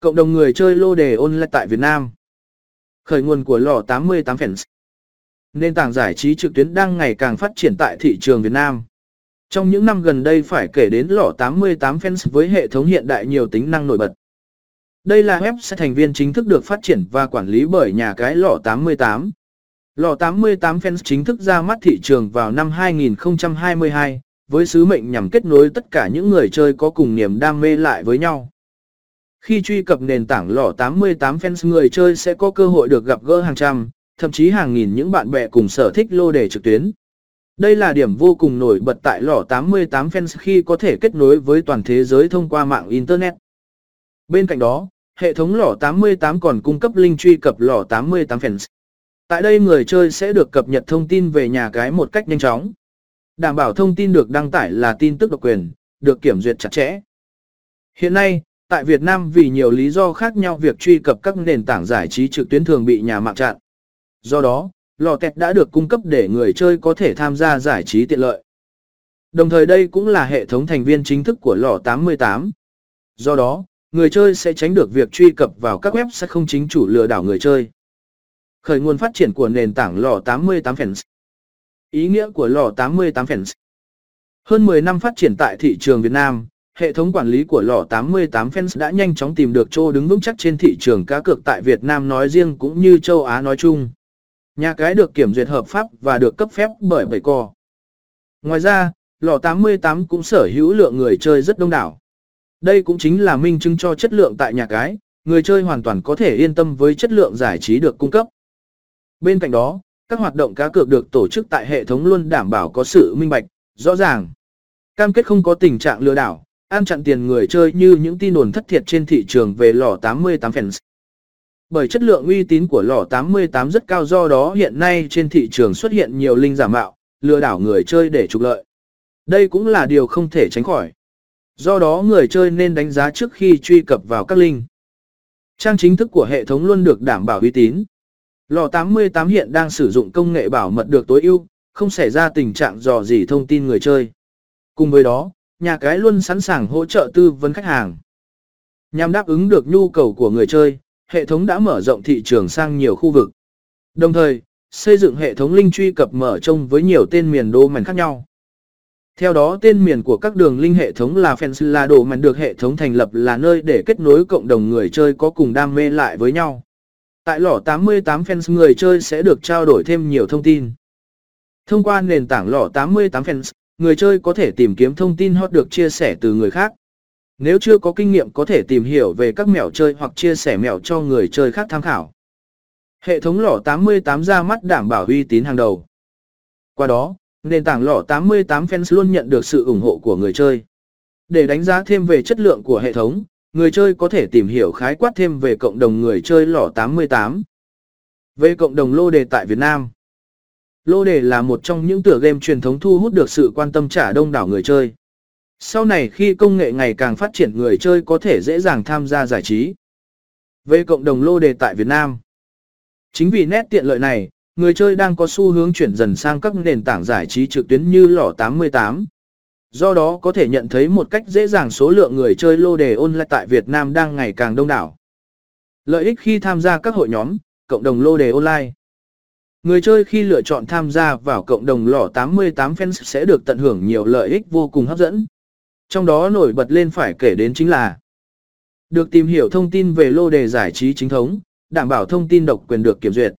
Cộng đồng người chơi lô đề online tại Việt Nam. Khởi nguồn của lò 88 fans. Nền tảng giải trí trực tuyến đang ngày càng phát triển tại thị trường Việt Nam. Trong những năm gần đây phải kể đến lò 88 fans với hệ thống hiện đại nhiều tính năng nổi bật. Đây là website thành viên chính thức được phát triển và quản lý bởi nhà cái lò 88. Lò 88 fans chính thức ra mắt thị trường vào năm 2022, với sứ mệnh nhằm kết nối tất cả những người chơi có cùng niềm đam mê lại với nhau. Khi truy cập nền tảng lò 88 fans người chơi sẽ có cơ hội được gặp gỡ hàng trăm, thậm chí hàng nghìn những bạn bè cùng sở thích lô đề trực tuyến. Đây là điểm vô cùng nổi bật tại lò 88 fans khi có thể kết nối với toàn thế giới thông qua mạng Internet. Bên cạnh đó, hệ thống lò 88 còn cung cấp link truy cập lò 88 fans. Tại đây người chơi sẽ được cập nhật thông tin về nhà cái một cách nhanh chóng. Đảm bảo thông tin được đăng tải là tin tức độc quyền, được kiểm duyệt chặt chẽ. Hiện nay, tại Việt Nam vì nhiều lý do khác nhau việc truy cập các nền tảng giải trí trực tuyến thường bị nhà mạng chặn. Do đó, lò kẹt đã được cung cấp để người chơi có thể tham gia giải trí tiện lợi. Đồng thời đây cũng là hệ thống thành viên chính thức của lò 88. Do đó, người chơi sẽ tránh được việc truy cập vào các website không chính chủ lừa đảo người chơi. Khởi nguồn phát triển của nền tảng lò 88 fans. Ý nghĩa của lò 88 fans. Hơn 10 năm phát triển tại thị trường Việt Nam, hệ thống quản lý của lò 88 fans đã nhanh chóng tìm được chỗ đứng vững chắc trên thị trường cá cược tại Việt Nam nói riêng cũng như châu Á nói chung. Nhà cái được kiểm duyệt hợp pháp và được cấp phép bởi bảy cò. Ngoài ra, lò 88 cũng sở hữu lượng người chơi rất đông đảo. Đây cũng chính là minh chứng cho chất lượng tại nhà cái, người chơi hoàn toàn có thể yên tâm với chất lượng giải trí được cung cấp. Bên cạnh đó, các hoạt động cá cược được tổ chức tại hệ thống luôn đảm bảo có sự minh bạch, rõ ràng. Cam kết không có tình trạng lừa đảo, ăn chặn tiền người chơi như những tin đồn thất thiệt trên thị trường về lò 88 fans. Bởi chất lượng uy tín của lò 88 rất cao do đó hiện nay trên thị trường xuất hiện nhiều linh giả mạo, lừa đảo người chơi để trục lợi. Đây cũng là điều không thể tránh khỏi. Do đó người chơi nên đánh giá trước khi truy cập vào các link. Trang chính thức của hệ thống luôn được đảm bảo uy tín. Lò 88 hiện đang sử dụng công nghệ bảo mật được tối ưu, không xảy ra tình trạng dò dỉ thông tin người chơi. Cùng với đó, nhà cái luôn sẵn sàng hỗ trợ tư vấn khách hàng. Nhằm đáp ứng được nhu cầu của người chơi, hệ thống đã mở rộng thị trường sang nhiều khu vực. Đồng thời, xây dựng hệ thống linh truy cập mở trông với nhiều tên miền đô mảnh khác nhau. Theo đó tên miền của các đường link hệ thống là fans là đồ mảnh được hệ thống thành lập là nơi để kết nối cộng đồng người chơi có cùng đam mê lại với nhau. Tại lỏ 88 fans người chơi sẽ được trao đổi thêm nhiều thông tin. Thông qua nền tảng lỏ 88 fans, người chơi có thể tìm kiếm thông tin hot được chia sẻ từ người khác. Nếu chưa có kinh nghiệm có thể tìm hiểu về các mẹo chơi hoặc chia sẻ mẹo cho người chơi khác tham khảo. Hệ thống lỏ 88 ra mắt đảm bảo uy tín hàng đầu. Qua đó, nền tảng lỏ 88 fans luôn nhận được sự ủng hộ của người chơi. Để đánh giá thêm về chất lượng của hệ thống, người chơi có thể tìm hiểu khái quát thêm về cộng đồng người chơi lỏ 88. Về cộng đồng lô đề tại Việt Nam. Lô đề là một trong những tựa game truyền thống thu hút được sự quan tâm trả đông đảo người chơi. Sau này khi công nghệ ngày càng phát triển người chơi có thể dễ dàng tham gia giải trí. Về cộng đồng lô đề tại Việt Nam. Chính vì nét tiện lợi này, người chơi đang có xu hướng chuyển dần sang các nền tảng giải trí trực tuyến như lò 88. Do đó có thể nhận thấy một cách dễ dàng số lượng người chơi lô đề online tại Việt Nam đang ngày càng đông đảo. Lợi ích khi tham gia các hội nhóm, cộng đồng lô đề online. Người chơi khi lựa chọn tham gia vào cộng đồng lỏ 88 fans sẽ được tận hưởng nhiều lợi ích vô cùng hấp dẫn. Trong đó nổi bật lên phải kể đến chính là được tìm hiểu thông tin về lô đề giải trí chính thống, đảm bảo thông tin độc quyền được kiểm duyệt.